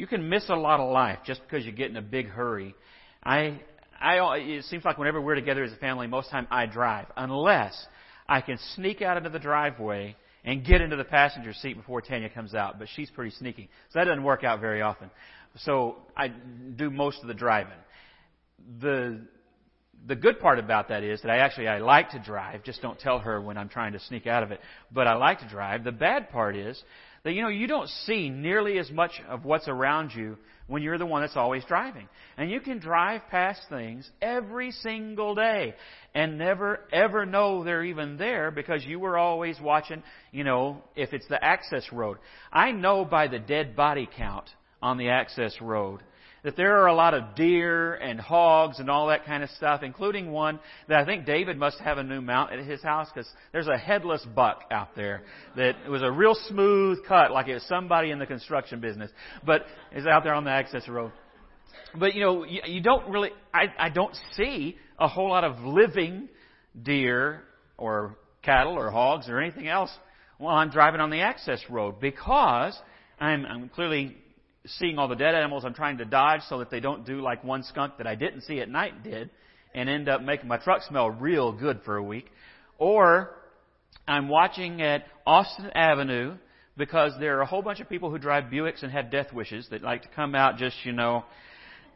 you can miss a lot of life just because you get in a big hurry. I, I, it seems like whenever we're together as a family, most time I drive, unless I can sneak out into the driveway and get into the passenger seat before Tanya comes out. But she's pretty sneaky, so that doesn't work out very often. So I do most of the driving. The the good part about that is that I actually I like to drive. Just don't tell her when I'm trying to sneak out of it. But I like to drive. The bad part is that you know you don't see nearly as much of what's around you when you're the one that's always driving. And you can drive past things every single day and never ever know they're even there because you were always watching, you know, if it's the access road. I know by the dead body count on the access road that there are a lot of deer and hogs and all that kind of stuff, including one that I think David must have a new mount at his house because there's a headless buck out there that was a real smooth cut, like it was somebody in the construction business, but is out there on the access road. But you know, you, you don't really, I, I don't see a whole lot of living deer or cattle or hogs or anything else while I'm driving on the access road because I'm, I'm clearly seeing all the dead animals I'm trying to dodge so that they don't do like one skunk that I didn't see at night did and end up making my truck smell real good for a week. Or I'm watching at Austin Avenue because there are a whole bunch of people who drive Buicks and have death wishes that like to come out just, you know,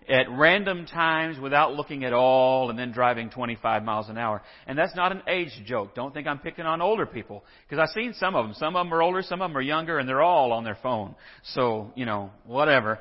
at random times without looking at all and then driving 25 miles an hour. And that's not an age joke. Don't think I'm picking on older people. Because I've seen some of them. Some of them are older, some of them are younger, and they're all on their phone. So, you know, whatever.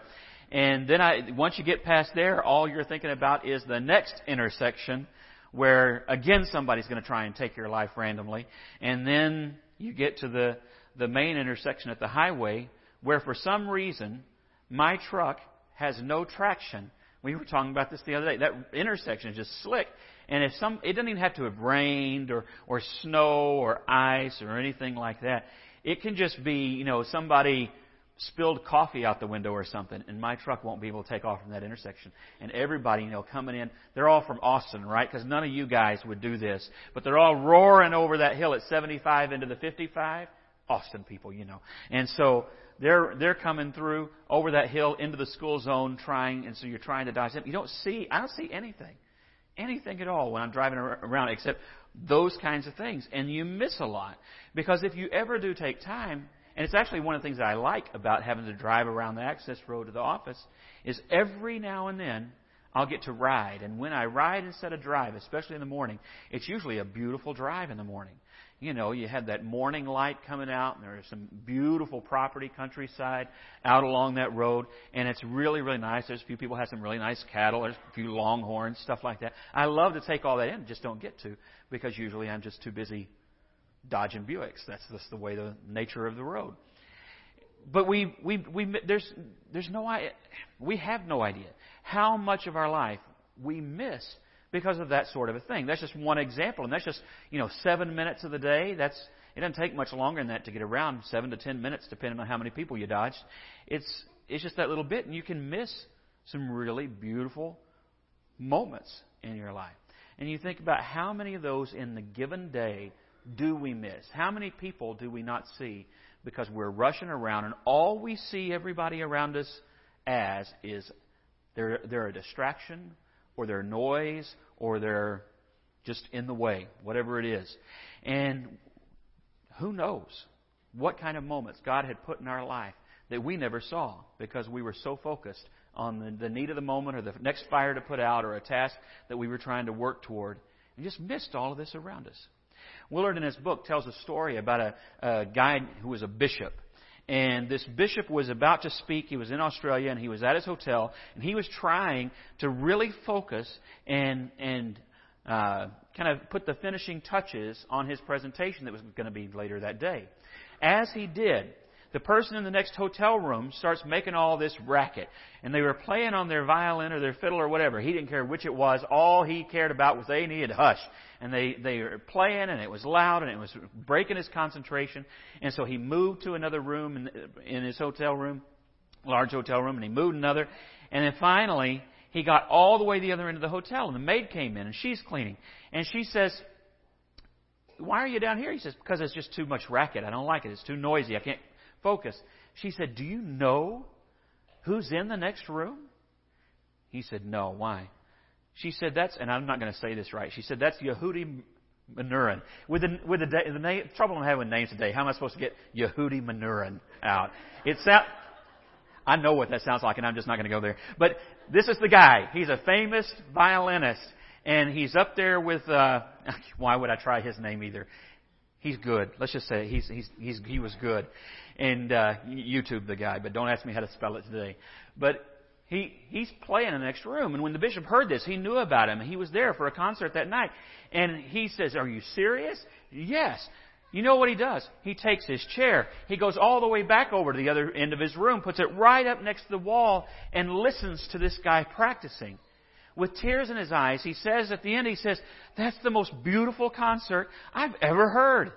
And then I, once you get past there, all you're thinking about is the next intersection where again somebody's going to try and take your life randomly. And then you get to the, the main intersection at the highway where for some reason my truck has no traction. We were talking about this the other day. That intersection is just slick. And if some, it doesn't even have to have rained or, or snow or ice or anything like that. It can just be, you know, somebody spilled coffee out the window or something, and my truck won't be able to take off from that intersection. And everybody, you know, coming in, they're all from Austin, right? Because none of you guys would do this. But they're all roaring over that hill at 75 into the 55. Austin people, you know. And so they're, they're coming through over that hill into the school zone trying, and so you're trying to dodge them. You don't see, I don't see anything. Anything at all when I'm driving around except those kinds of things. And you miss a lot. Because if you ever do take time, and it's actually one of the things that I like about having to drive around the access road to the office, is every now and then I'll get to ride. And when I ride instead of drive, especially in the morning, it's usually a beautiful drive in the morning you know, you had that morning light coming out, and there's some beautiful property, countryside out along that road, and it's really, really nice. There's a few people have some really nice cattle. There's a few longhorns, stuff like that. I love to take all that in, just don't get to because usually I'm just too busy dodging Buicks. That's just the way the nature of the road. But we, we, we, there's, there's no, we have no idea how much of our life we miss because of that sort of a thing. That's just one example, and that's just you know seven minutes of the day. That's it doesn't take much longer than that to get around seven to ten minutes, depending on how many people you dodged. It's it's just that little bit, and you can miss some really beautiful moments in your life. And you think about how many of those in the given day do we miss? How many people do we not see because we're rushing around and all we see everybody around us as is they're, they're a distraction or they're noise or they're just in the way, whatever it is. And who knows what kind of moments God had put in our life that we never saw because we were so focused on the, the need of the moment or the next fire to put out or a task that we were trying to work toward and just missed all of this around us. Willard in his book tells a story about a, a guy who was a bishop and this bishop was about to speak. He was in Australia and he was at his hotel and he was trying to really focus and, and uh, kind of put the finishing touches on his presentation that was going to be later that day. As he did, the person in the next hotel room starts making all this racket. And they were playing on their violin or their fiddle or whatever. He didn't care which it was. All he cared about was they needed hush. And they, they were playing and it was loud and it was breaking his concentration. And so he moved to another room in, in his hotel room, large hotel room, and he moved another. And then finally, he got all the way to the other end of the hotel and the maid came in and she's cleaning. And she says, why are you down here? He says, because it's just too much racket. I don't like it. It's too noisy. I can't focus. She said, Do you know who's in the next room? He said, No. Why? She said, That's, and I'm not going to say this right. She said, That's Yehudi Menuhin. With the, with the, the name, trouble I'm having with names today, how am I supposed to get Yehudi Menuhin out? It sounds, I know what that sounds like, and I'm just not going to go there. But this is the guy. He's a famous violinist, and he's up there with. Uh, why would I try his name either? He's good. Let's just say he's he's, he's he was good, and uh, YouTube the guy, but don't ask me how to spell it today. But he he's playing in the next room, and when the bishop heard this, he knew about him. He was there for a concert that night, and he says, "Are you serious?" Yes. You know what he does? He takes his chair. He goes all the way back over to the other end of his room, puts it right up next to the wall, and listens to this guy practicing. With tears in his eyes, he says at the end, he says, That's the most beautiful concert I've ever heard.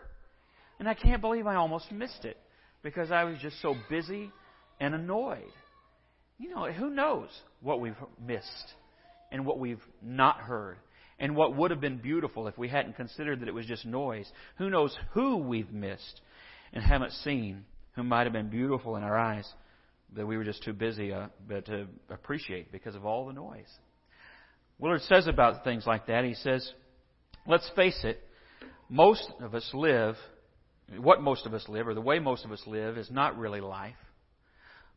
And I can't believe I almost missed it because I was just so busy and annoyed. You know, who knows what we've missed and what we've not heard and what would have been beautiful if we hadn't considered that it was just noise. Who knows who we've missed and haven't seen who might have been beautiful in our eyes that we were just too busy uh, to appreciate because of all the noise. Willard says about things like that, he says, let's face it, most of us live, what most of us live, or the way most of us live, is not really life.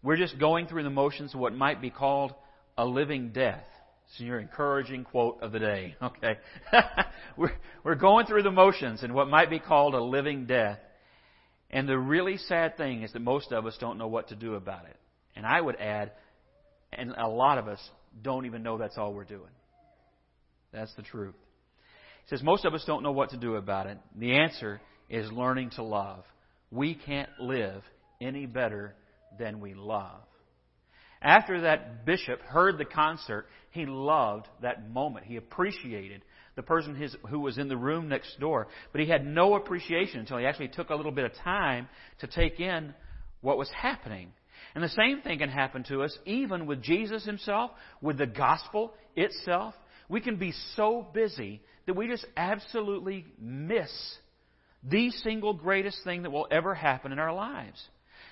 We're just going through the motions of what might be called a living death. It's your encouraging quote of the day. Okay. we're, we're going through the motions in what might be called a living death. And the really sad thing is that most of us don't know what to do about it. And I would add, and a lot of us don't even know that's all we're doing. That's the truth. He says most of us don't know what to do about it. The answer is learning to love. We can't live any better than we love. After that bishop heard the concert, he loved that moment. He appreciated the person his, who was in the room next door. But he had no appreciation until he actually took a little bit of time to take in what was happening. And the same thing can happen to us even with Jesus himself, with the gospel itself. We can be so busy that we just absolutely miss the single greatest thing that will ever happen in our lives.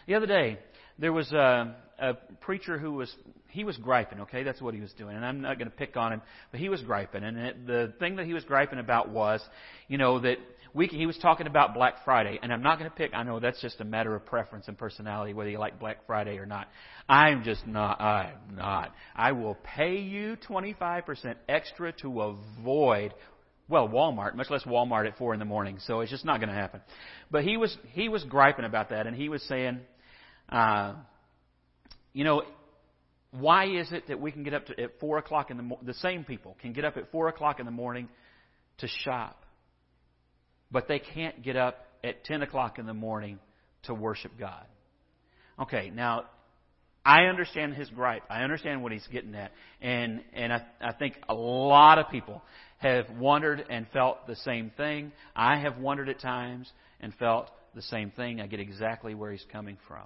The other day, there was a, a preacher who was he was griping. Okay, that's what he was doing, and I'm not going to pick on him, but he was griping, and it, the thing that he was griping about was, you know, that we he was talking about Black Friday, and I'm not going to pick. I know that's just a matter of preference and personality whether you like Black Friday or not. I'm just not. I'm not. I will pay you 25% extra to avoid well, Walmart, much less Walmart at four in the morning. So it's just not going to happen. But he was he was griping about that, and he was saying, uh, you know, why is it that we can get up to at four o'clock in the mo- the same people can get up at four o'clock in the morning to shop, but they can't get up at ten o'clock in the morning to worship God? Okay, now I understand his gripe. I understand what he's getting at, and and I, I think a lot of people have wondered and felt the same thing. I have wondered at times and felt the same thing. I get exactly where he's coming from.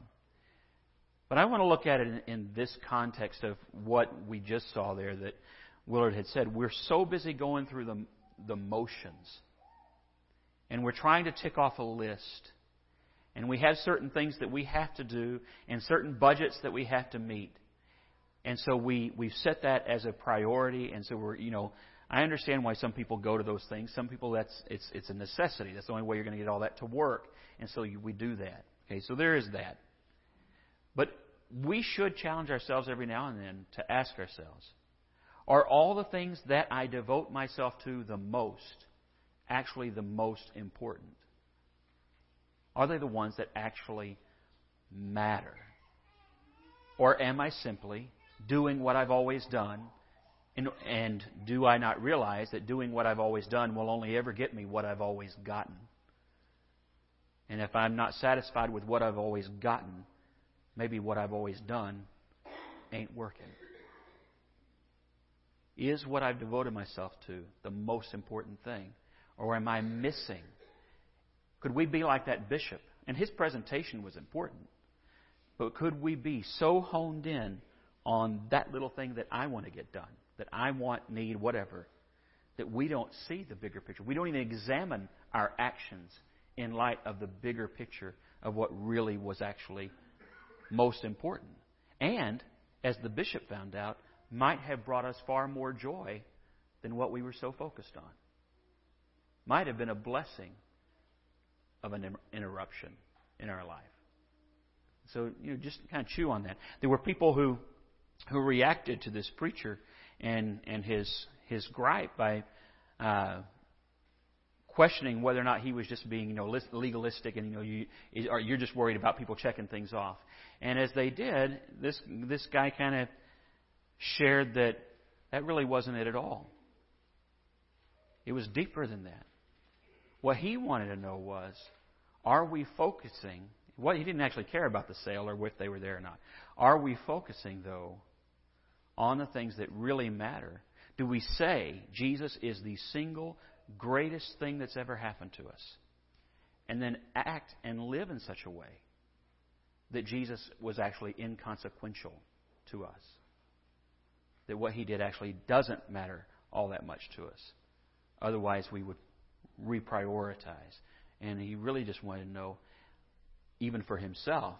But I want to look at it in, in this context of what we just saw there that Willard had said. We're so busy going through the, the motions, and we're trying to tick off a list. And we have certain things that we have to do and certain budgets that we have to meet. And so we, we've set that as a priority. And so we're, you know, I understand why some people go to those things. Some people, that's, it's, it's a necessity. That's the only way you're going to get all that to work. And so you, we do that. Okay, so there is that. But we should challenge ourselves every now and then to ask ourselves are all the things that I devote myself to the most actually the most important? Are they the ones that actually matter? Or am I simply doing what I've always done? And, and, do I not realize that doing what I've always done will only ever get me what I've always gotten? And if I'm not satisfied with what I've always gotten, maybe what I've always done ain't working. Is what I've devoted myself to the most important thing? Or am I missing? Could we be like that bishop? And his presentation was important. But could we be so honed in on that little thing that I want to get done, that I want, need, whatever, that we don't see the bigger picture? We don't even examine our actions in light of the bigger picture of what really was actually most important. And as the bishop found out, might have brought us far more joy than what we were so focused on. Might have been a blessing of an interruption in our life. So, you know, just kind of chew on that. There were people who who reacted to this preacher and and his his gripe by uh, questioning whether or not he was just being you know legalistic and you know you or you're just worried about people checking things off. And as they did, this this guy kind of shared that that really wasn't it at all. It was deeper than that. What he wanted to know was, are we focusing? What he didn't actually care about the sale or if they were there or not. Are we focusing though on the things that really matter? Do we say Jesus is the single greatest thing that's ever happened to us? And then act and live in such a way that Jesus was actually inconsequential to us. That what he did actually doesn't matter all that much to us. Otherwise, we would reprioritize. And he really just wanted to know, even for himself,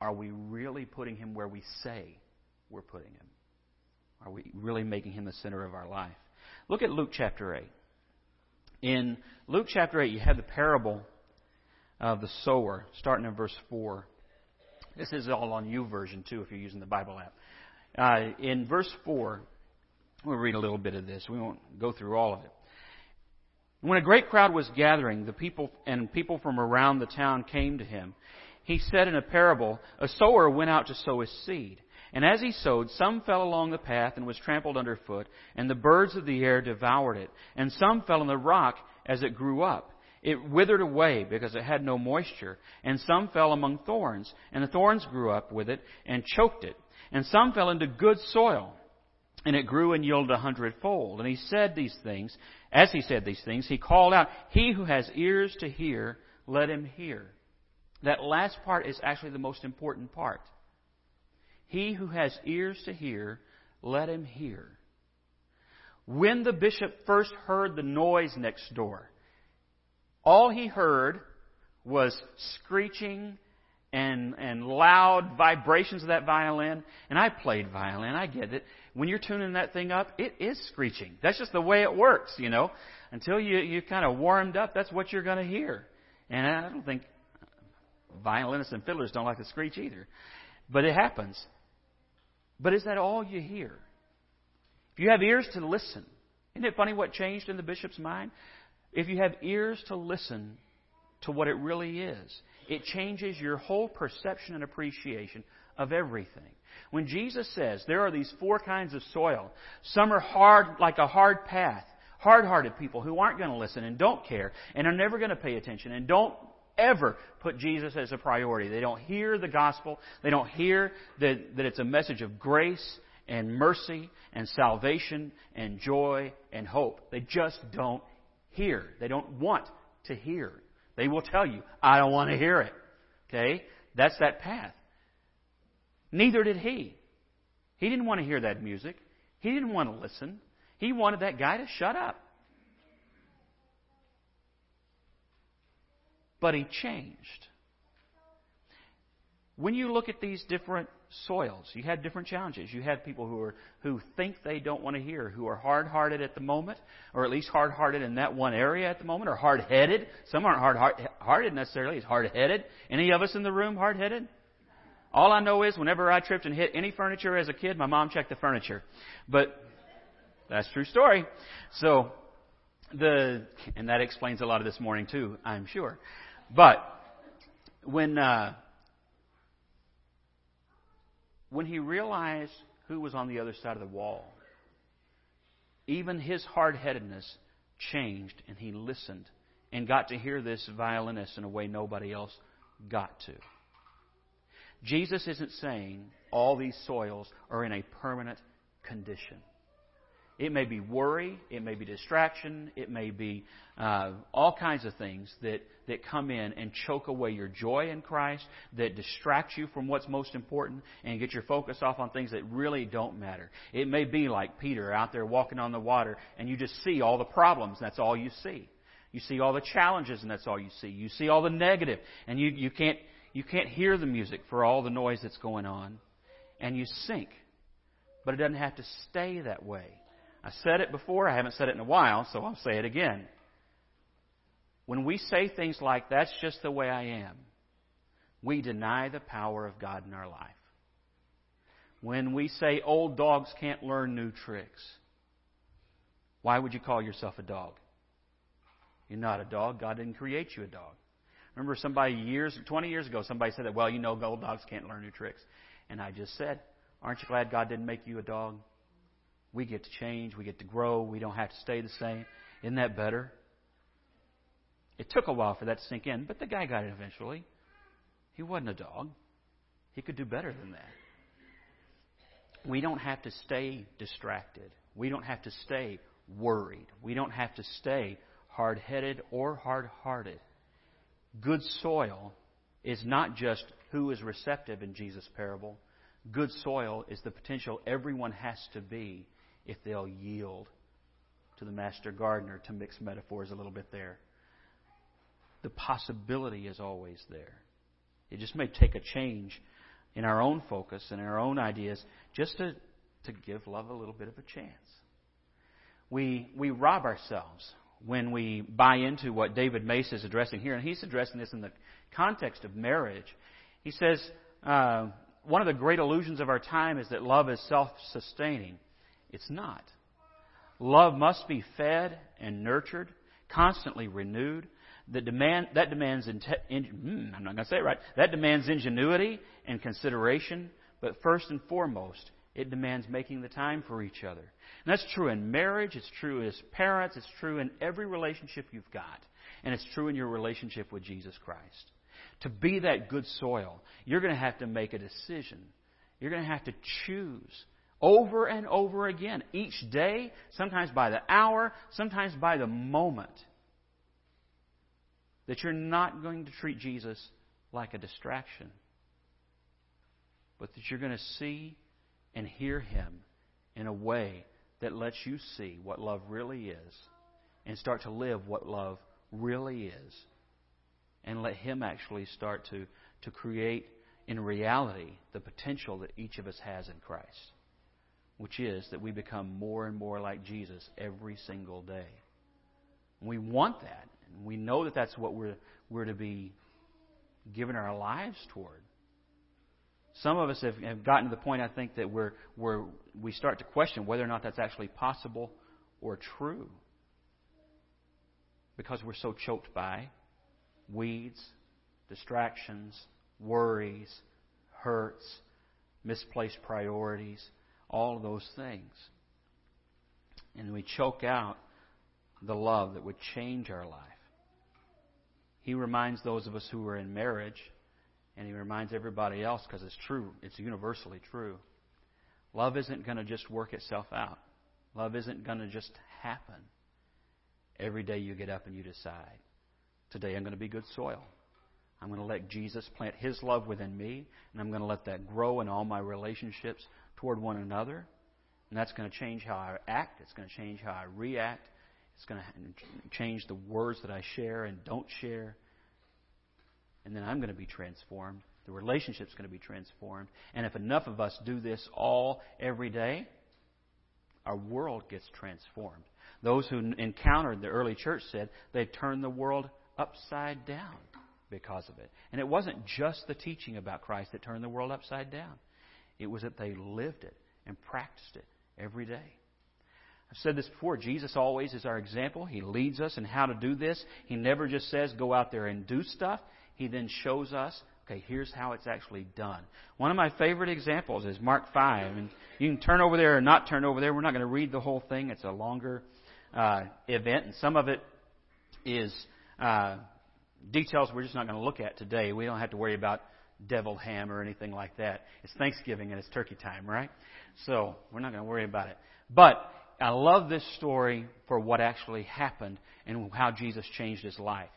are we really putting him where we say we're putting him? Are we really making him the center of our life? Look at Luke chapter 8. In Luke chapter 8, you have the parable of the sower, starting in verse 4. This is all on YouVersion, too, if you're using the Bible app. Uh, in verse 4, we'll read a little bit of this. We won't go through all of it. When a great crowd was gathering, the people and people from around the town came to him. He said in a parable, a sower went out to sow his seed. And as he sowed, some fell along the path and was trampled underfoot, and the birds of the air devoured it. And some fell on the rock as it grew up. It withered away because it had no moisture. And some fell among thorns, and the thorns grew up with it and choked it. And some fell into good soil and it grew and yielded a hundredfold. And he said these things. As he said these things, he called out, He who has ears to hear, let him hear. That last part is actually the most important part. He who has ears to hear, let him hear. When the bishop first heard the noise next door, all he heard was screeching and, and loud vibrations of that violin. And I played violin, I get it when you're tuning that thing up, it is screeching. That's just the way it works, you know. Until you, you kind of warmed up, that's what you're going to hear. And I don't think violinists and fiddlers don't like to screech either. But it happens. But is that all you hear? If you have ears to listen, isn't it funny what changed in the bishop's mind? If you have ears to listen to what it really is, it changes your whole perception and appreciation of everything. When Jesus says there are these four kinds of soil, some are hard like a hard path, hard hearted people who aren't going to listen and don't care and are never going to pay attention and don't ever put Jesus as a priority. They don't hear the gospel. They don't hear that, that it's a message of grace and mercy and salvation and joy and hope. They just don't hear. They don't want to hear. They will tell you, I don't want to hear it. Okay? That's that path. Neither did he. He didn't want to hear that music. He didn't want to listen. He wanted that guy to shut up. But he changed. When you look at these different soils, you had different challenges. You had people who are who think they don't want to hear, who are hard-hearted at the moment, or at least hard-hearted in that one area at the moment, or hard-headed. Some aren't hard-hearted necessarily; it's hard-headed. Any of us in the room hard-headed? All I know is whenever I tripped and hit any furniture as a kid, my mom checked the furniture. But that's true story. So the and that explains a lot of this morning too, I'm sure. But when uh, when he realized who was on the other side of the wall, even his hard headedness changed, and he listened and got to hear this violinist in a way nobody else got to. Jesus isn't saying all these soils are in a permanent condition. It may be worry, it may be distraction, it may be uh, all kinds of things that, that come in and choke away your joy in Christ, that distract you from what's most important, and get your focus off on things that really don't matter. It may be like Peter out there walking on the water, and you just see all the problems, that's all you see. You see all the challenges, and that's all you see. You see all the negative, and you, you can't you can't hear the music for all the noise that's going on. and you sink. But it doesn't have to stay that way. I said it before, I haven't said it in a while, so I'll say it again. When we say things like, that's just the way I am, we deny the power of God in our life. When we say old dogs can't learn new tricks, why would you call yourself a dog? You're not a dog. God didn't create you a dog. Remember somebody years, 20 years ago, somebody said that, well, you know, old dogs can't learn new tricks. And I just said, aren't you glad God didn't make you a dog? We get to change. We get to grow. We don't have to stay the same. Isn't that better? It took a while for that to sink in, but the guy got it eventually. He wasn't a dog. He could do better than that. We don't have to stay distracted. We don't have to stay worried. We don't have to stay hard headed or hard hearted. Good soil is not just who is receptive in Jesus' parable. Good soil is the potential everyone has to be if they'll yield to the master gardener, to mix metaphors a little bit there. The possibility is always there. It just may take a change in our own focus and our own ideas just to, to give love a little bit of a chance. We, we rob ourselves when we buy into what David Mace is addressing here, and he's addressing this in the context of marriage. He says, uh, one of the great illusions of our time is that love is self sustaining. It's not. Love must be fed and nurtured, constantly renewed. That, demand, that demands, in, mm, I'm not going to say it right, that demands ingenuity and consideration, but first and foremost, it demands making the time for each other. And that's true in marriage, it's true as parents, it's true in every relationship you've got. And it's true in your relationship with Jesus Christ. To be that good soil, you're going to have to make a decision. You're going to have to choose over and over again, each day, sometimes by the hour, sometimes by the moment, that you're not going to treat Jesus like a distraction, but that you're going to see and hear Him in a way that lets you see what love really is and start to live what love really is. And let Him actually start to, to create in reality the potential that each of us has in Christ, which is that we become more and more like Jesus every single day. we want that. And we know that that's what we're, we're to be giving our lives toward. Some of us have, have gotten to the point, I think, that we're, we're, we start to question whether or not that's actually possible or true. Because we're so choked by weeds, distractions, worries, hurts, misplaced priorities, all of those things. And we choke out the love that would change our life. He reminds those of us who are in marriage and he reminds everybody else because it's true, it's universally true. Love isn't going to just work itself out. Love isn't going to just happen. Every day you get up and you decide, today I'm going to be good soil. I'm going to let Jesus plant His love within me, and I'm going to let that grow in all my relationships toward one another. And that's going to change how I act. It's going to change how I react. It's going to change the words that I share and don't share and then I'm going to be transformed. The relationship's going to be transformed. And if enough of us do this all every day, our world gets transformed. Those who encountered the early church said they turned the world upside down because of it. And it wasn't just the teaching about Christ that turned the world upside down, it was that they lived it and practiced it every day. I've said this before. Jesus always is our example. He leads us in how to do this. He never just says, go out there and do stuff he then shows us, okay, here's how it's actually done. One of my favorite examples is Mark 5. And you can turn over there or not turn over there. We're not going to read the whole thing. It's a longer uh, event, and some of it is uh, details we're just not going to look at today. We don't have to worry about devil ham or anything like that. It's Thanksgiving and it's turkey time, right? So we're not going to worry about it. But I love this story for what actually happened and how Jesus changed his life.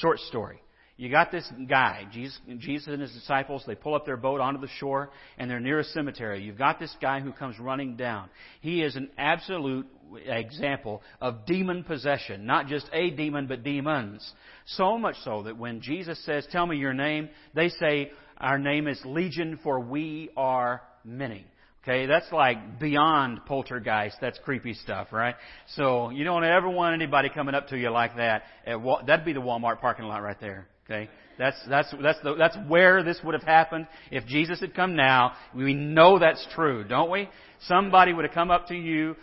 Short story. You got this guy, Jesus, Jesus and his disciples, they pull up their boat onto the shore and they're near a cemetery. You've got this guy who comes running down. He is an absolute example of demon possession. Not just a demon, but demons. So much so that when Jesus says, tell me your name, they say, our name is Legion for we are many. Okay, that's like beyond poltergeist. That's creepy stuff, right? So you don't ever want anybody coming up to you like that. At, that'd be the Walmart parking lot right there. Okay, that's that's that's the, that's where this would have happened if Jesus had come now. We know that's true, don't we? Somebody would have come up to you.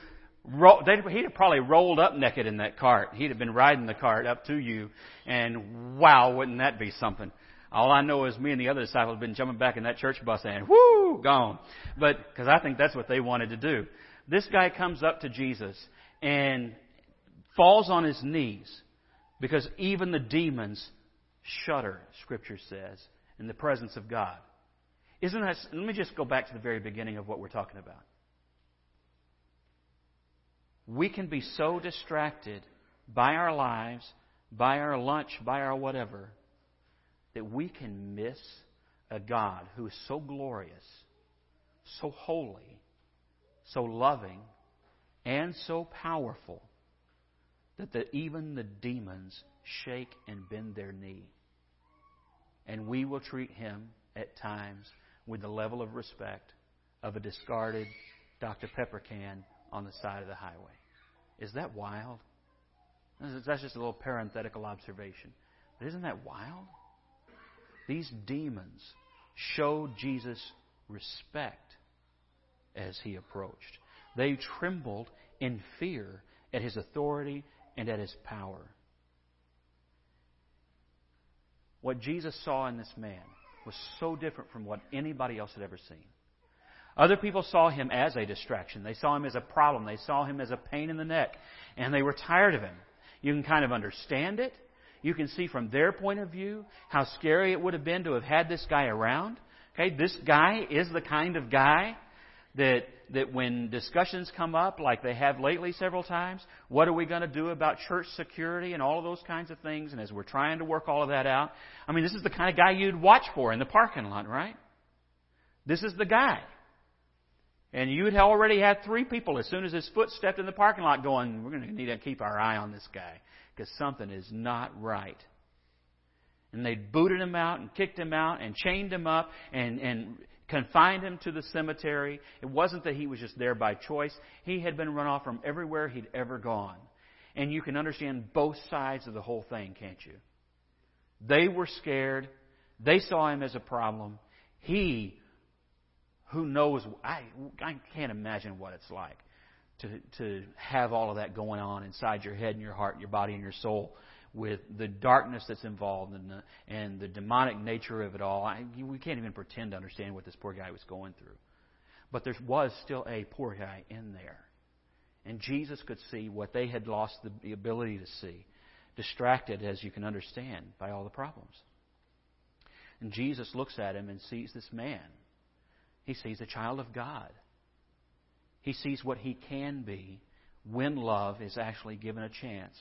He'd have probably rolled up naked in that cart. He'd have been riding the cart up to you, and wow, wouldn't that be something? All I know is me and the other disciples have been jumping back in that church bus and whoo, gone. But, because I think that's what they wanted to do. This guy comes up to Jesus and falls on his knees because even the demons shudder, Scripture says, in the presence of God. Isn't that, let me just go back to the very beginning of what we're talking about. We can be so distracted by our lives, by our lunch, by our whatever, that we can miss a God who is so glorious, so holy, so loving, and so powerful that the, even the demons shake and bend their knee. And we will treat him at times with the level of respect of a discarded Dr. Pepper can on the side of the highway. Is that wild? That's just a little parenthetical observation. But isn't that wild? These demons showed Jesus respect as he approached. They trembled in fear at his authority and at his power. What Jesus saw in this man was so different from what anybody else had ever seen. Other people saw him as a distraction. They saw him as a problem. They saw him as a pain in the neck. And they were tired of him. You can kind of understand it. You can see from their point of view how scary it would have been to have had this guy around. Okay, this guy is the kind of guy that that when discussions come up, like they have lately several times, what are we going to do about church security and all of those kinds of things? And as we're trying to work all of that out, I mean, this is the kind of guy you'd watch for in the parking lot, right? This is the guy. And you would already had three people as soon as his foot stepped in the parking lot going, we're going to need to keep our eye on this guy because something is not right. And they booted him out and kicked him out and chained him up and, and confined him to the cemetery. It wasn't that he was just there by choice. He had been run off from everywhere he'd ever gone. And you can understand both sides of the whole thing, can't you? They were scared. They saw him as a problem. He, who knows, I, I can't imagine what it's like to, to have all of that going on inside your head and your heart, and your body and your soul with the darkness that's involved and the, and the demonic nature of it all. I, we can't even pretend to understand what this poor guy was going through. But there was still a poor guy in there. And Jesus could see what they had lost the, the ability to see, distracted, as you can understand, by all the problems. And Jesus looks at him and sees this man. He sees a child of God. He sees what he can be when love is actually given a chance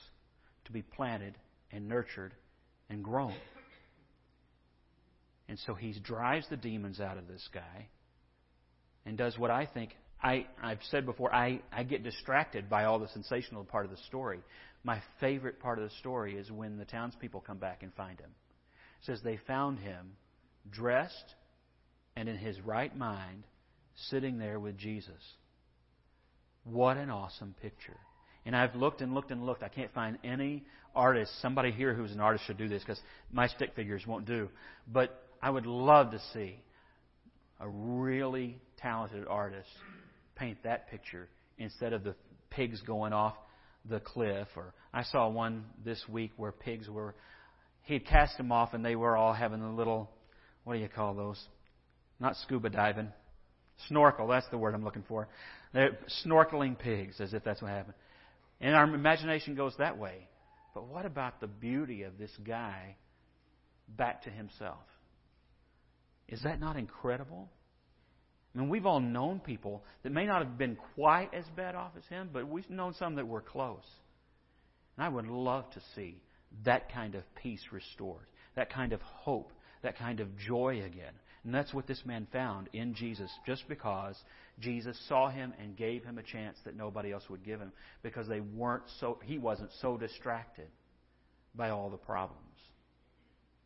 to be planted and nurtured and grown. And so he drives the demons out of this guy and does what I think I, I've said before, I, I get distracted by all the sensational part of the story. My favorite part of the story is when the townspeople come back and find him. It says they found him dressed and in his right mind, sitting there with Jesus. What an awesome picture. And I've looked and looked and looked. I can't find any artist, somebody here who's an artist should do this because my stick figures won't do. But I would love to see a really talented artist paint that picture instead of the pigs going off the cliff. Or I saw one this week where pigs were, he'd cast them off and they were all having a little, what do you call those? Not scuba diving. Snorkel, that's the word I'm looking for. They're snorkeling pigs, as if that's what happened. And our imagination goes that way. But what about the beauty of this guy back to himself? Is that not incredible? I mean, we've all known people that may not have been quite as bad off as him, but we've known some that were close. And I would love to see that kind of peace restored. that kind of hope, that kind of joy again. And that's what this man found in Jesus, just because Jesus saw him and gave him a chance that nobody else would give him, because they weren't so he wasn't so distracted by all the problems.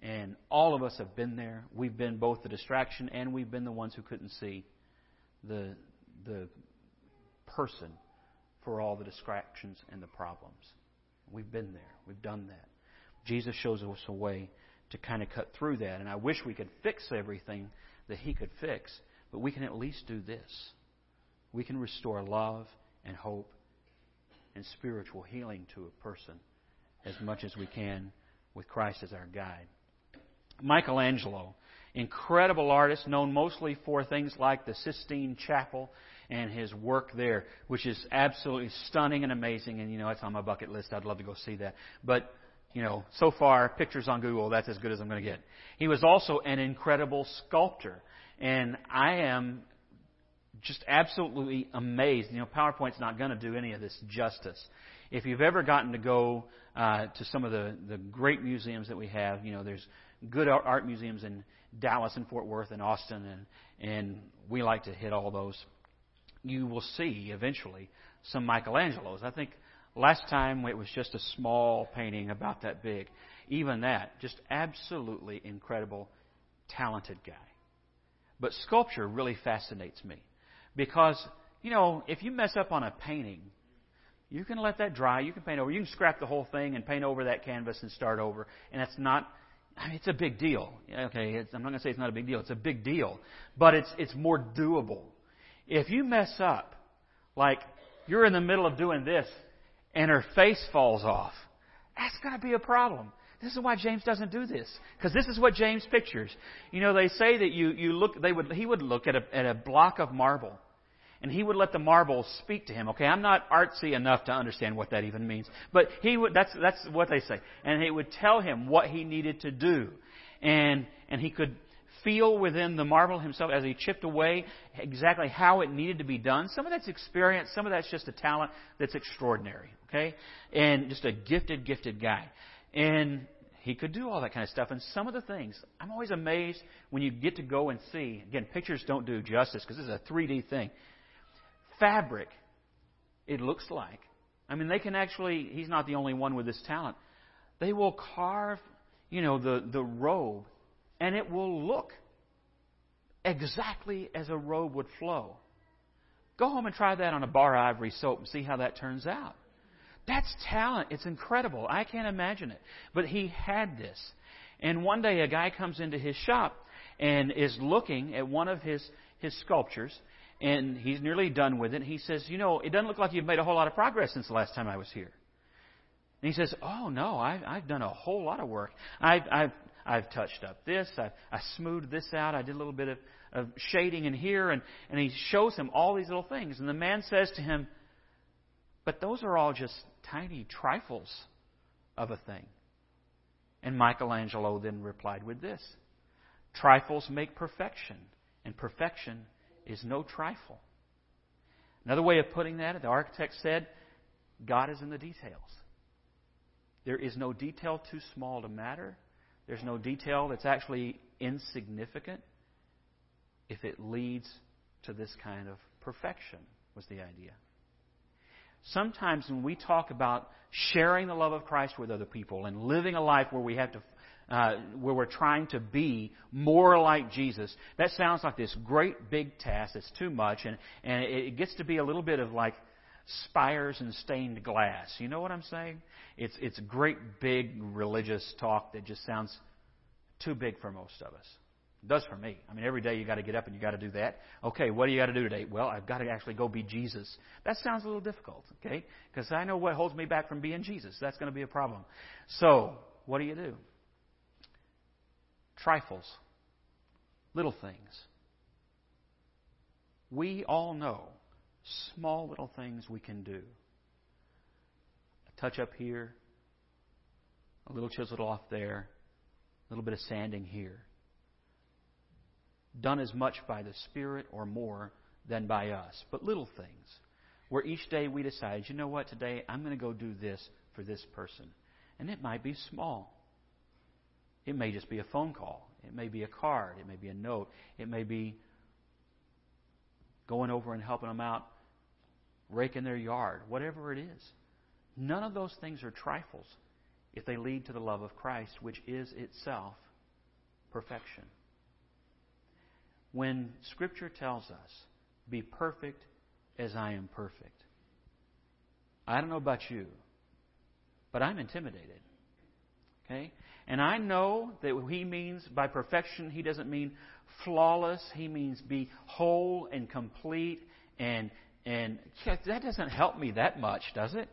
And all of us have been there. We've been both the distraction and we've been the ones who couldn't see the the person for all the distractions and the problems. We've been there. We've done that. Jesus shows us a way to kind of cut through that. And I wish we could fix everything that He could fix, but we can at least do this. We can restore love and hope and spiritual healing to a person as much as we can with Christ as our guide. Michelangelo, incredible artist, known mostly for things like the Sistine Chapel and his work there, which is absolutely stunning and amazing. And, you know, it's on my bucket list. I'd love to go see that. But you know, so far, pictures on Google, that's as good as I'm going to get. He was also an incredible sculptor. And I am just absolutely amazed. You know, PowerPoint's not going to do any of this justice. If you've ever gotten to go uh, to some of the, the great museums that we have, you know, there's good art museums in Dallas and Fort Worth and Austin, and, and we like to hit all those. You will see eventually some Michelangelos. I think Last time it was just a small painting about that big. Even that, just absolutely incredible, talented guy. But sculpture really fascinates me because, you know, if you mess up on a painting, you can let that dry. You can paint over. You can scrap the whole thing and paint over that canvas and start over. And it's not. I mean, it's a big deal. Okay, I'm not going to say it's not a big deal. It's a big deal, but it's it's more doable. If you mess up, like you're in the middle of doing this and her face falls off. That's going to be a problem. This is why James doesn't do this. Because this is what James pictures. You know, they say that you, you look, they would, he would look at a, at a block of marble and he would let the marble speak to him. Okay, I'm not artsy enough to understand what that even means, but he would. That's that's what they say, and he would tell him what he needed to do, and and he could feel within the marble himself as he chipped away exactly how it needed to be done. Some of that's experience, some of that's just a talent that's extraordinary, okay? And just a gifted, gifted guy. And he could do all that kind of stuff. And some of the things, I'm always amazed when you get to go and see. Again, pictures don't do justice because this is a 3D thing. Fabric, it looks like. I mean, they can actually, he's not the only one with this talent. They will carve, you know, the, the robe and it will look exactly as a robe would flow. Go home and try that on a bar ivory soap and see how that turns out. That's talent. It's incredible. I can't imagine it. But he had this. And one day a guy comes into his shop and is looking at one of his, his sculptures and he's nearly done with it. He says, You know, it doesn't look like you've made a whole lot of progress since the last time I was here. And he says, Oh, no, I've, I've done a whole lot of work. I've, I've I've touched up this. I, I smoothed this out. I did a little bit of, of shading in here. And, and he shows him all these little things. And the man says to him, But those are all just tiny trifles of a thing. And Michelangelo then replied with this Trifles make perfection, and perfection is no trifle. Another way of putting that, the architect said, God is in the details. There is no detail too small to matter, there's no detail that's actually insignificant if it leads to this kind of perfection, was the idea. Sometimes when we talk about sharing the love of Christ with other people and living a life where we have to uh, where we're trying to be more like Jesus, that sounds like this great big task that's too much, and, and it gets to be a little bit of like spires and stained glass. You know what I'm saying? It's, it's great big religious talk that just sounds too big for most of us. It does for me. I mean, every day you got to get up and you got to do that. Okay, what do you got to do today? Well, I've got to actually go be Jesus. That sounds a little difficult, okay? Because I know what holds me back from being Jesus. That's going to be a problem. So, what do you do? Trifles, little things. We all know small little things we can do. A touch up here, a little chiseled off there, a little bit of sanding here. Done as much by the Spirit or more than by us, but little things. Where each day we decide, you know what, today I'm going to go do this for this person. And it might be small. It may just be a phone call. It may be a card. It may be a note. It may be going over and helping them out, raking their yard, whatever it is. None of those things are trifles if they lead to the love of Christ, which is itself perfection. When Scripture tells us, be perfect as I am perfect, I don't know about you, but I'm intimidated. Okay? And I know that what he means by perfection, he doesn't mean flawless. He means be whole and complete. And, and that doesn't help me that much, does it?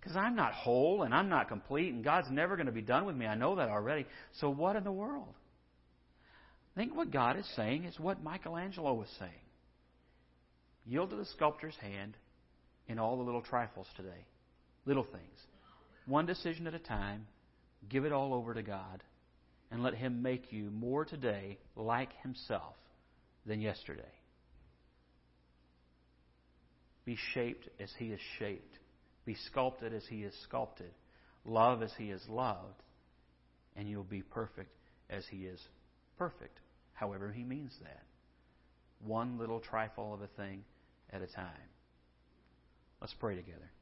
Because I'm not whole and I'm not complete, and God's never going to be done with me. I know that already. So what in the world? I think what God is saying is what Michelangelo was saying. Yield to the sculptor's hand in all the little trifles today. Little things. One decision at a time. Give it all over to God. And let Him make you more today like Himself than yesterday. Be shaped as He is shaped. Be sculpted as He is sculpted. Love as He is loved. And you'll be perfect as He is perfect, however He means that. One little trifle of a thing at a time. Let's pray together.